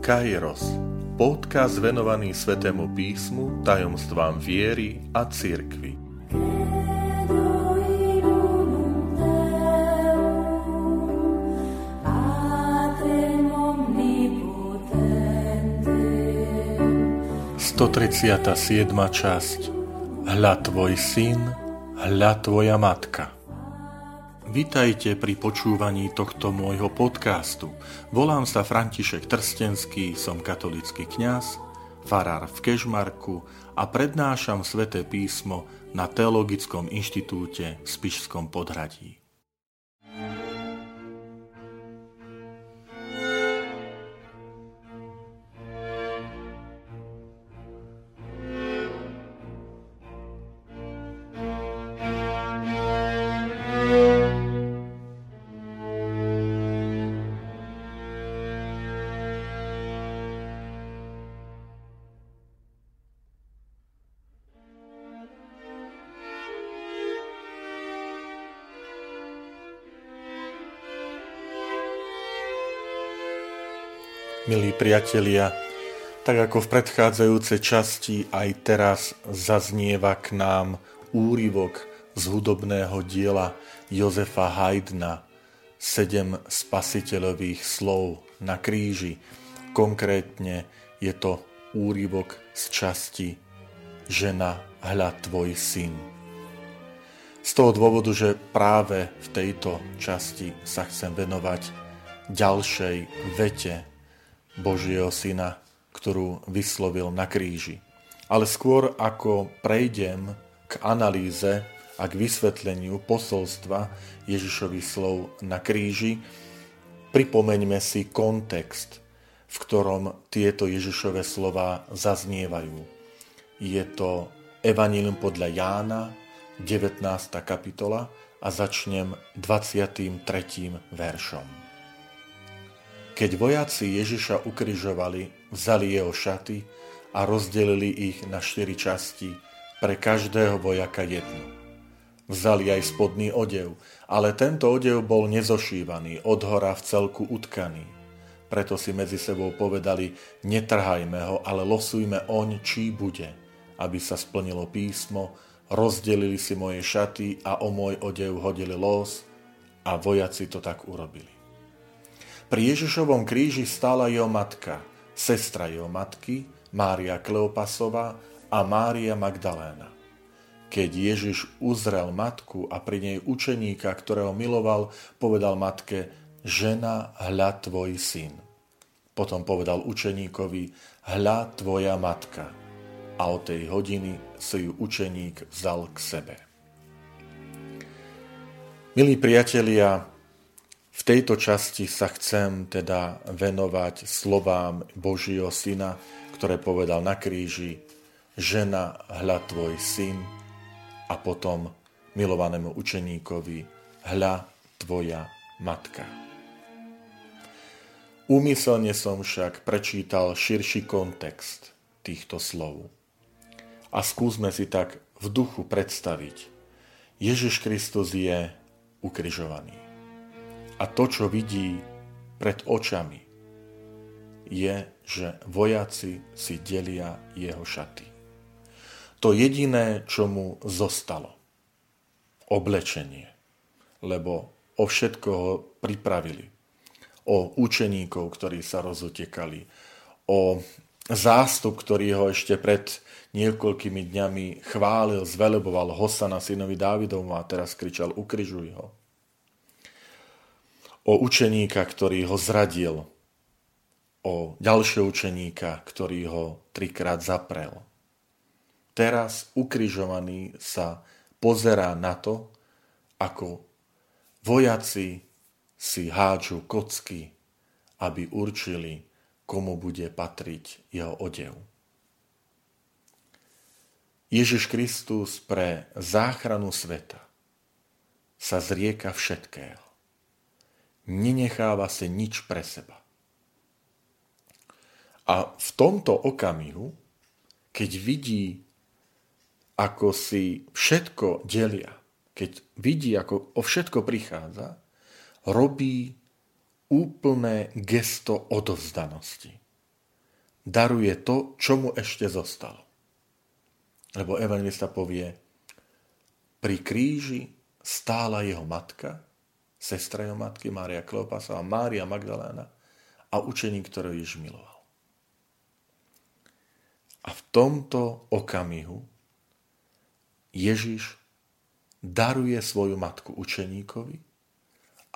Kairos, podcast venovaný Svetému písmu, tajomstvám viery a cirkvi. Stotriciata siedma časť Hľa tvoj syn, hľa tvoja matka. Vitajte pri počúvaní tohto môjho podcastu. Volám sa František Trstenský, som katolický kňaz, farár v Kežmarku a prednášam sväté písmo na Teologickom inštitúte v Spišskom podhradí. Milí priatelia, tak ako v predchádzajúcej časti aj teraz zaznieva k nám úryvok z hudobného diela Jozefa Haydna Sedem spasiteľových slov na kríži. Konkrétne je to úryvok z časti Žena, hľa tvoj syn. Z toho dôvodu, že práve v tejto časti sa chcem venovať ďalšej vete Božieho Syna, ktorú vyslovil na kríži. Ale skôr ako prejdem k analýze a k vysvetleniu posolstva Ježišových slov na kríži, pripomeňme si kontext, v ktorom tieto Ježišové slova zaznievajú. Je to Evangelium podľa Jána, 19. kapitola a začnem 23. veršom. Keď vojaci Ježiša ukrižovali, vzali jeho šaty a rozdelili ich na štyri časti, pre každého vojaka jednu. Vzali aj spodný odev, ale tento odev bol nezošívaný, od hora v celku utkaný. Preto si medzi sebou povedali, netrhajme ho, ale losujme oň, čí bude. Aby sa splnilo písmo, rozdelili si moje šaty a o môj odev hodili los a vojaci to tak urobili. Pri Ježišovom kríži stála jeho matka, sestra jeho matky, Mária Kleopasová a Mária Magdaléna. Keď Ježiš uzrel matku a pri nej učeníka, ktorého miloval, povedal matke, žena, hľa tvoj syn. Potom povedal učeníkovi, hľa tvoja matka. A od tej hodiny si ju učeník vzal k sebe. Milí priatelia, v tejto časti sa chcem teda venovať slovám Božieho Syna, ktoré povedal na kríži, žena, hľa tvoj syn a potom milovanému učeníkovi, hľa tvoja matka. Úmyselne som však prečítal širší kontext týchto slov. A skúsme si tak v duchu predstaviť. Ježiš Kristus je ukrižovaný. A to, čo vidí pred očami, je, že vojaci si delia jeho šaty. To jediné, čo mu zostalo. Oblečenie. Lebo o všetko ho pripravili. O učeníkov, ktorí sa rozotekali. O zástup, ktorý ho ešte pred niekoľkými dňami chválil, zveleboval Hosana synovi Dávidovu a teraz kričal ukrižuj ho o učeníka, ktorý ho zradil, o ďalšieho učeníka, ktorý ho trikrát zaprel. Teraz ukrižovaný sa pozerá na to, ako vojaci si hádžu kocky, aby určili, komu bude patriť jeho odev. Ježiš Kristus pre záchranu sveta sa zrieka všetkého nenecháva si nič pre seba. A v tomto okamihu, keď vidí, ako si všetko delia, keď vidí, ako o všetko prichádza, robí úplné gesto odovzdanosti. daruje to, čo mu ešte zostalo. Lebo evangelista povie, pri kríži stála jeho matka, sestra jeho matky, Mária Kleopasa a Mária Magdaléna a učeník, ktorý Ježiš miloval. A v tomto okamihu Ježiš daruje svoju matku učeníkovi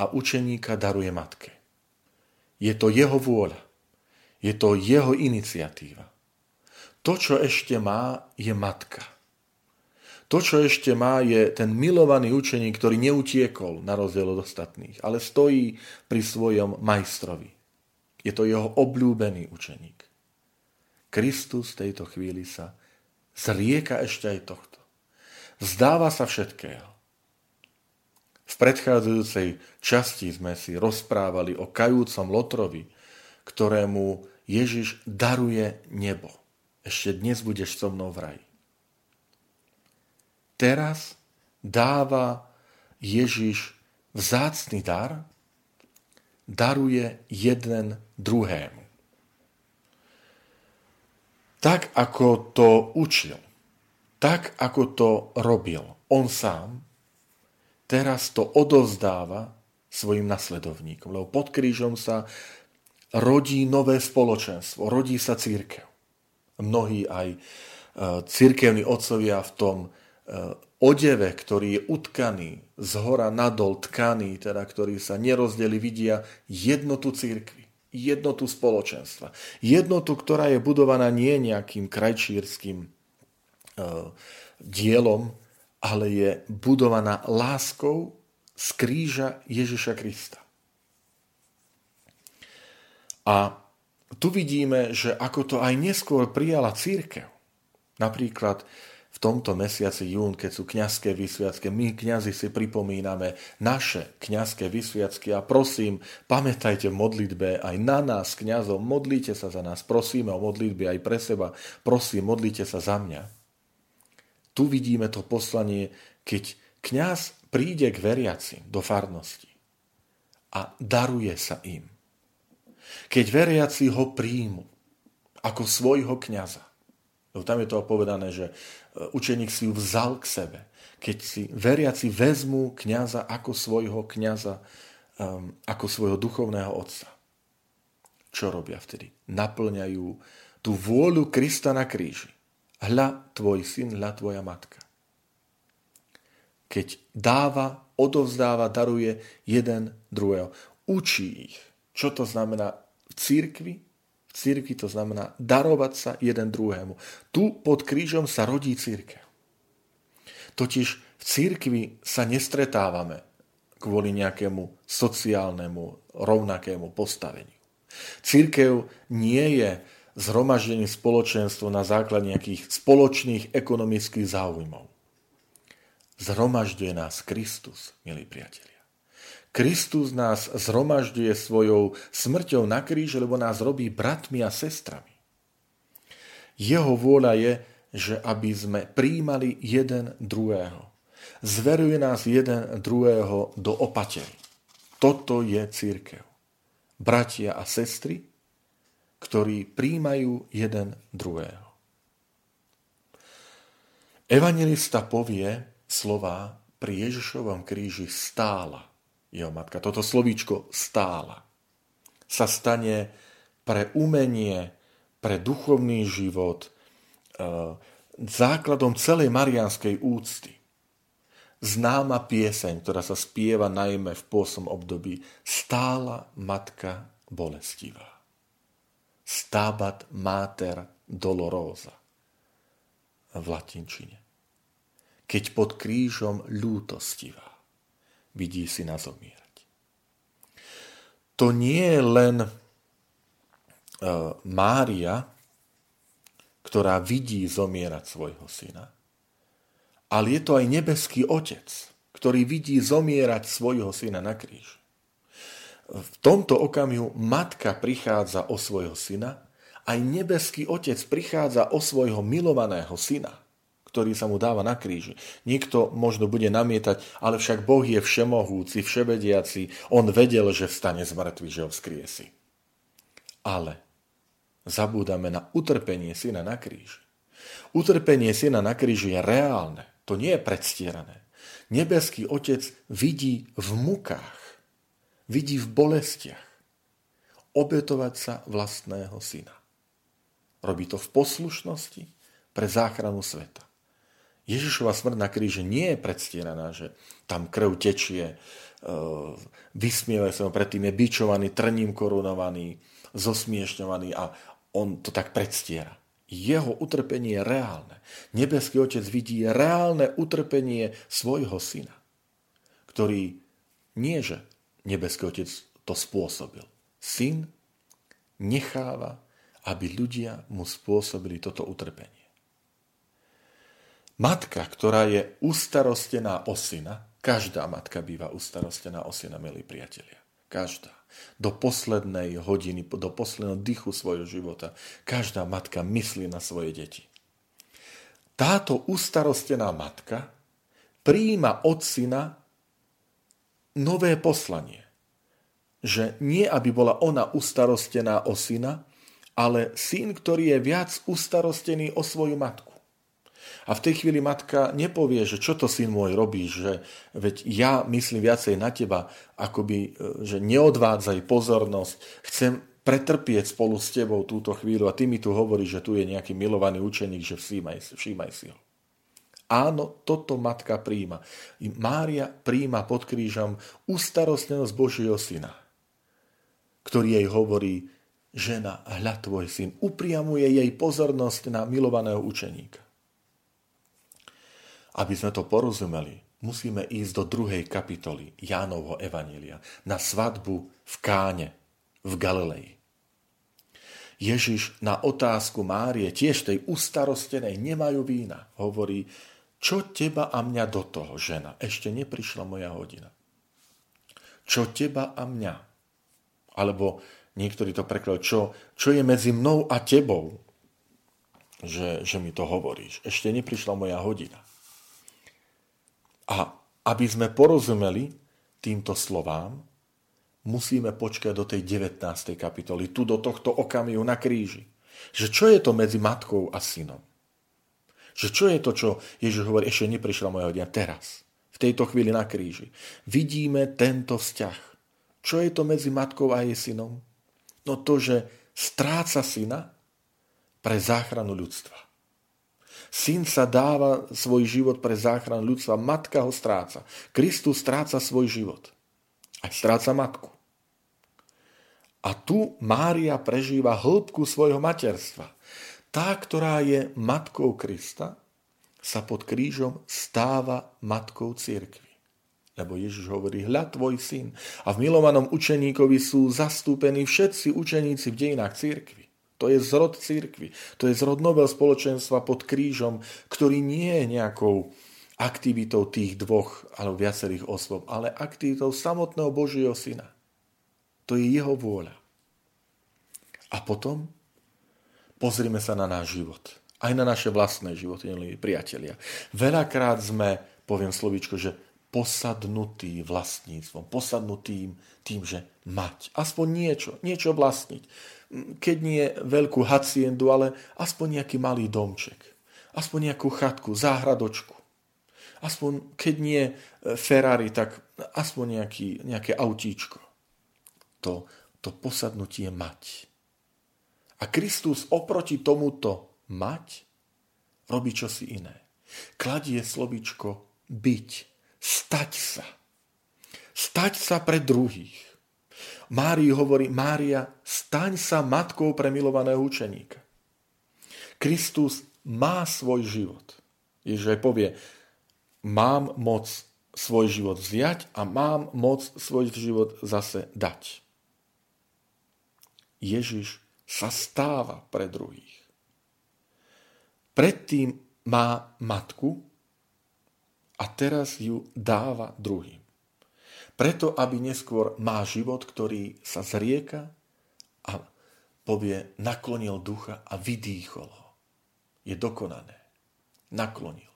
a učeníka daruje matke. Je to jeho vôľa. Je to jeho iniciatíva. To, čo ešte má, je matka. To, čo ešte má, je ten milovaný učeník, ktorý neutiekol na rozdiel od ostatných, ale stojí pri svojom majstrovi. Je to jeho obľúbený učeník. Kristus v tejto chvíli sa zrieka ešte aj tohto. Vzdáva sa všetkého. V predchádzajúcej časti sme si rozprávali o kajúcom Lotrovi, ktorému Ježiš daruje nebo. Ešte dnes budeš so mnou v raji. Teraz dáva Ježiš vzácný dar, daruje jeden druhému. Tak, ako to učil, tak, ako to robil on sám, teraz to odovzdáva svojim nasledovníkom, lebo pod krížom sa rodí nové spoločenstvo, rodí sa církev. Mnohí aj e, církevní otcovia v tom odeve, ktorý je utkaný, z hora nadol tkaný, teda ktorý sa nerozdeli, vidia jednotu církvy, jednotu spoločenstva. Jednotu, ktorá je budovaná nie nejakým krajčírským uh, dielom, ale je budovaná láskou z kríža Ježiša Krista. A tu vidíme, že ako to aj neskôr prijala církev. Napríklad tomto mesiaci jún, keď sú kňazské vysviacky, my kňazi si pripomíname naše kňazské vysviacky a prosím, pamätajte v modlitbe aj na nás, kňazov, modlite sa za nás, prosíme o modlitbe aj pre seba, prosím, modlite sa za mňa tu vidíme to poslanie, keď kňaz príde k veriacim do farnosti a daruje sa im. Keď veriaci ho príjmu ako svojho kňaza, lebo tam je to povedané, že e, učeník si ju vzal k sebe. Keď si veriaci vezmú kňaza ako svojho kňaza, um, ako svojho duchovného otca. Čo robia vtedy? Naplňajú tú vôľu Krista na kríži hľa tvoj syn, hľa tvoja matka. Keď dáva, odovzdáva, daruje jeden druhého. Učí ich. Čo to znamená v církvi? Církvi to znamená darovať sa jeden druhému. Tu pod krížom sa rodí církev. Totiž v církvi sa nestretávame kvôli nejakému sociálnemu, rovnakému postaveniu. Církev nie je zhromaždenie spoločenstvo na základe nejakých spoločných ekonomických záujmov. Zhromažďuje nás Kristus, milí priatelia. Kristus nás zhromažďuje svojou smrťou na kríži, lebo nás robí bratmi a sestrami. Jeho vôľa je, že aby sme príjmali jeden druhého. Zveruje nás jeden druhého do opatery. Toto je církev. Bratia a sestry, ktorí príjmajú jeden druhého. Evangelista povie slova pri Ježišovom kríži stála jeho matka. Toto slovíčko stála sa stane pre umenie, pre duchovný život e, základom celej marianskej úcty. Známa pieseň, ktorá sa spieva najmä v pôsom období, stála matka bolestivá. Stabat mater dolorosa v latinčine. Keď pod krížom ľútostivá vidí si na zomierať. To nie je len uh, Mária, ktorá vidí zomierať svojho syna, ale je to aj nebeský otec, ktorý vidí zomierať svojho syna na kríži v tomto okamihu matka prichádza o svojho syna, aj nebeský otec prichádza o svojho milovaného syna, ktorý sa mu dáva na kríži. Niekto možno bude namietať, ale však Boh je všemohúci, vševediaci, on vedel, že vstane z mŕtvych, že ho vzkriesi. Ale zabúdame na utrpenie syna na kríži. Utrpenie syna na kríži je reálne, to nie je predstierané. Nebeský otec vidí v mukách, vidí v bolestiach obetovať sa vlastného syna. Robí to v poslušnosti pre záchranu sveta. Ježišova smrť na kríži nie je predstieraná, že tam krv tečie, e, vysmieva sa predtým je bičovaný, trním korunovaný, zosmiešňovaný a on to tak predstiera. Jeho utrpenie je reálne. Nebeský Otec vidí reálne utrpenie svojho syna, ktorý nie, že Nebeský Otec to spôsobil. Syn necháva, aby ľudia mu spôsobili toto utrpenie. Matka, ktorá je ustarostená o syna, každá matka býva ustarostená o syna, milí priatelia. Každá do poslednej hodiny, do posledného dychu svojho života. Každá matka myslí na svoje deti. Táto ustarostená matka prijíma od syna nové poslanie. Že nie, aby bola ona ustarostená o syna, ale syn, ktorý je viac ustarostený o svoju matku. A v tej chvíli matka nepovie, že čo to syn môj robíš, že veď ja myslím viacej na teba, akoby, e, že neodvádzaj pozornosť, chcem pretrpieť spolu s tebou túto chvíľu a ty mi tu hovoríš, že tu je nejaký milovaný učeník, že všímaj, všímaj si ho. Áno, toto matka príjma. Mária príjma pod krížom ustarostnenosť Božieho syna, ktorý jej hovorí, žena, hľad tvoj syn, upriamuje jej pozornosť na milovaného učeníka. Aby sme to porozumeli, musíme ísť do druhej kapitoly Jánovho Evanília na svadbu v Káne v Galilei. Ježiš na otázku Márie, tiež tej ustarostenej, nemajú vína, hovorí, čo teba a mňa do toho, žena? Ešte neprišla moja hodina. Čo teba a mňa? Alebo niektorí to prekladajú, čo, čo je medzi mnou a tebou, že, že mi to hovoríš. Ešte neprišla moja hodina. A aby sme porozumeli týmto slovám, musíme počkať do tej 19. kapitoly, tu do tohto okamihu na kríži. Že čo je to medzi matkou a synom? Že čo je to, čo Ježiš hovorí, ešte neprišla moja hodina, teraz, v tejto chvíli na kríži. Vidíme tento vzťah. Čo je to medzi matkou a jej synom? No to, že stráca syna pre záchranu ľudstva. Syn sa dáva svoj život pre záchranu ľudstva, matka ho stráca. Kristus stráca svoj život. Aj stráca matku. A tu Mária prežíva hĺbku svojho materstva. Tá, ktorá je matkou Krista, sa pod krížom stáva matkou cirkvi. Lebo Ježiš hovorí, hľad tvoj syn. A v milovanom učeníkovi sú zastúpení všetci učeníci v dejinách cirkvi. To je zrod církvy. To je zrod nového spoločenstva pod krížom, ktorý nie je nejakou aktivitou tých dvoch alebo viacerých osôb, ale aktivitou samotného Božieho Syna. To je jeho vôľa. A potom pozrime sa na náš život. Aj na naše vlastné životy, milí priatelia. Veľakrát sme, poviem slovíčko, že posadnutý vlastníctvom, posadnutým tým, že mať. Aspoň niečo, niečo vlastniť keď nie veľkú haciendu, ale aspoň nejaký malý domček. Aspoň nejakú chatku, záhradočku. Aspoň, keď nie e, Ferrari, tak aspoň nejaký, nejaké autíčko. To, to posadnutie mať. A Kristus oproti tomuto mať robí čosi iné. Kladie slovíčko byť, stať sa. Stať sa pre druhých Márii hovorí, Mária, staň sa matkou pre milovaného učeníka. Kristus má svoj život. Ježiš aj povie, mám moc svoj život vziať a mám moc svoj život zase dať. Ježiš sa stáva pre druhých. Predtým má matku a teraz ju dáva druhým. Preto, aby neskôr má život, ktorý sa zrieka a povie, naklonil ducha a vydýchol ho. Je dokonané. Naklonil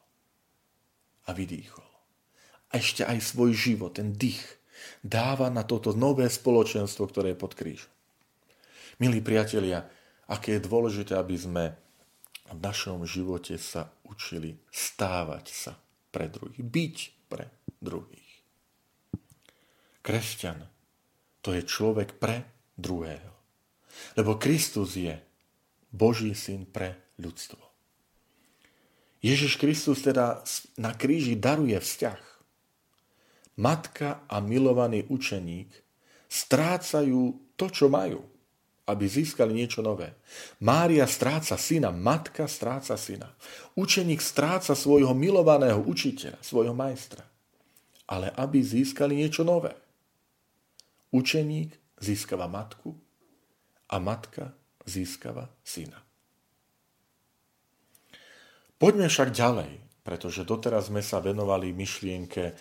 a vydýchol. A ešte aj svoj život, ten dých, dáva na toto nové spoločenstvo, ktoré je pod krížom. Milí priatelia, aké je dôležité, aby sme v našom živote sa učili stávať sa pre druhých, byť pre druhých. Kresťan to je človek pre druhého. Lebo Kristus je Boží syn pre ľudstvo. Ježiš Kristus teda na kríži daruje vzťah. Matka a milovaný učeník strácajú to, čo majú aby získali niečo nové. Mária stráca syna, matka stráca syna. Učeník stráca svojho milovaného učiteľa, svojho majstra. Ale aby získali niečo nové. Učeník získava matku a matka získava syna. Poďme však ďalej, pretože doteraz sme sa venovali myšlienke e,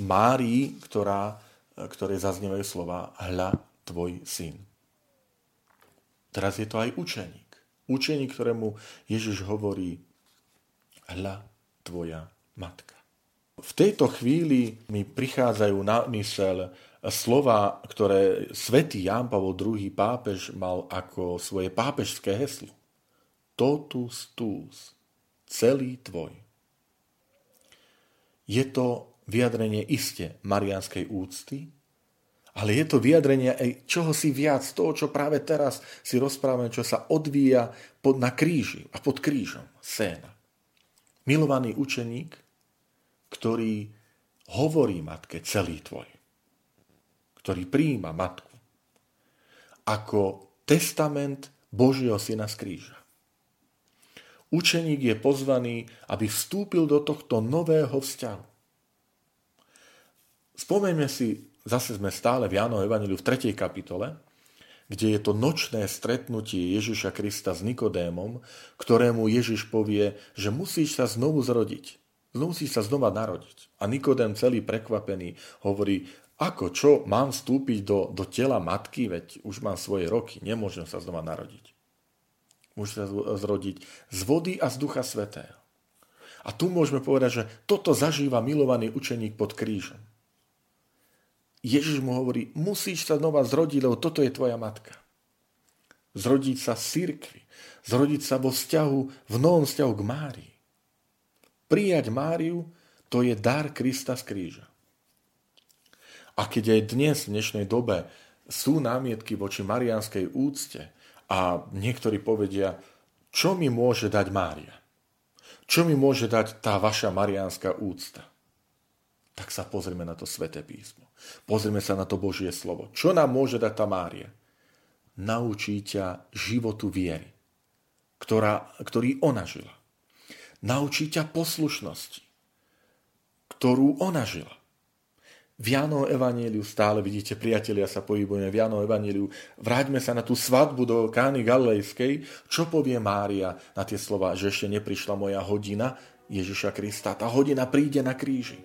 Márii, ktorá, e, ktoré zaznievajú slova hľa tvoj syn. Teraz je to aj učeník. Učeník, ktorému Ježiš hovorí, hľa tvoja matka. V tejto chvíli mi prichádzajú na mysel slova, ktoré svätý Ján Pavol II. pápež mal ako svoje pápežské heslo. Totus tus, celý tvoj. Je to vyjadrenie iste marianskej úcty, ale je to vyjadrenie aj čoho si viac, toho, čo práve teraz si rozprávame, čo sa odvíja pod, na kríži a pod krížom, scéna. Milovaný učeník, ktorý hovorí matke celý tvoj, ktorý prijíma matku ako testament Božieho syna z kríža. Učeník je pozvaný, aby vstúpil do tohto nového vzťahu. Spomeňme si zase sme stále v Jánovom Evangeliu v 3. kapitole, kde je to nočné stretnutie Ježiša Krista s Nikodémom, ktorému Ježiš povie, že musíš sa znovu zrodiť. Znovu musíš sa znova narodiť. A Nikodém celý prekvapený hovorí, ako, čo, mám vstúpiť do, do tela matky, veď už mám svoje roky, nemôžem sa znova narodiť. Môžem sa zrodiť z vody a z ducha svetého. A tu môžeme povedať, že toto zažíva milovaný učeník pod krížom. Ježiš mu hovorí, musíš sa znova zrodiť, lebo toto je tvoja matka. Zrodiť sa cirkvi, zrodiť sa vo vzťahu, v novom vzťahu k Márii. Prijať Máriu, to je dar Krista z kríža. A keď aj dnes, v dnešnej dobe, sú námietky voči marianskej úcte a niektorí povedia, čo mi môže dať Mária? Čo mi môže dať tá vaša mariánska úcta? Tak sa pozrieme na to sveté písmo. Pozrieme sa na to Božie slovo. Čo nám môže dať tá Mária? Naučí ťa životu viery, ktorá, ktorý ona žila. Naučí ťa poslušnosti, ktorú ona žila. V Jánovom evaníliu stále vidíte, priatelia, sa pohybujeme v Jánovom evaníliu. Vráťme sa na tú svadbu do Kány Galilejskej. Čo povie Mária na tie slova, že ešte neprišla moja hodina Ježiša Krista. Tá hodina príde na kríži.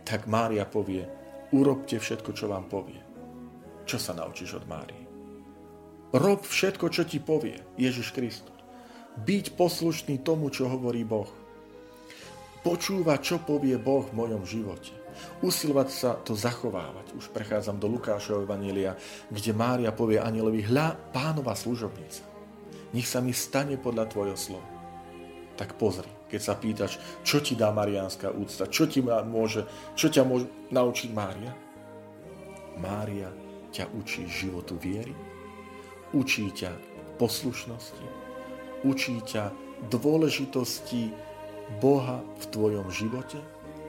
Tak Mária povie, urobte všetko, čo vám povie. Čo sa naučíš od Márii? Rob všetko, čo ti povie Ježiš Kristus. Byť poslušný tomu, čo hovorí Boh. Počúvať, čo povie Boh v mojom živote. Usilovať sa to zachovávať. Už prechádzam do Lukášovho Evanília, kde Mária povie anielovi, hľa pánova služobnica. Nech sa mi stane podľa tvojho slova. Tak pozri, keď sa pýtaš, čo ti dá mariánska úcta, čo, ti môže, čo ťa môže naučiť Mária? Mária ťa učí životu viery, učí ťa poslušnosti, učí ťa dôležitosti Boha v tvojom živote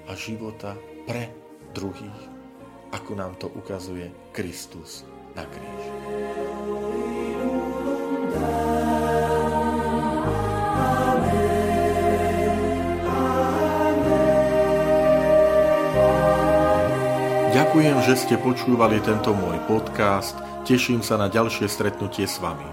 a života pre druhých, ako nám to ukazuje Kristus na kríži. Ďakujem, že ste počúvali tento môj podcast. Teším sa na ďalšie stretnutie s vami.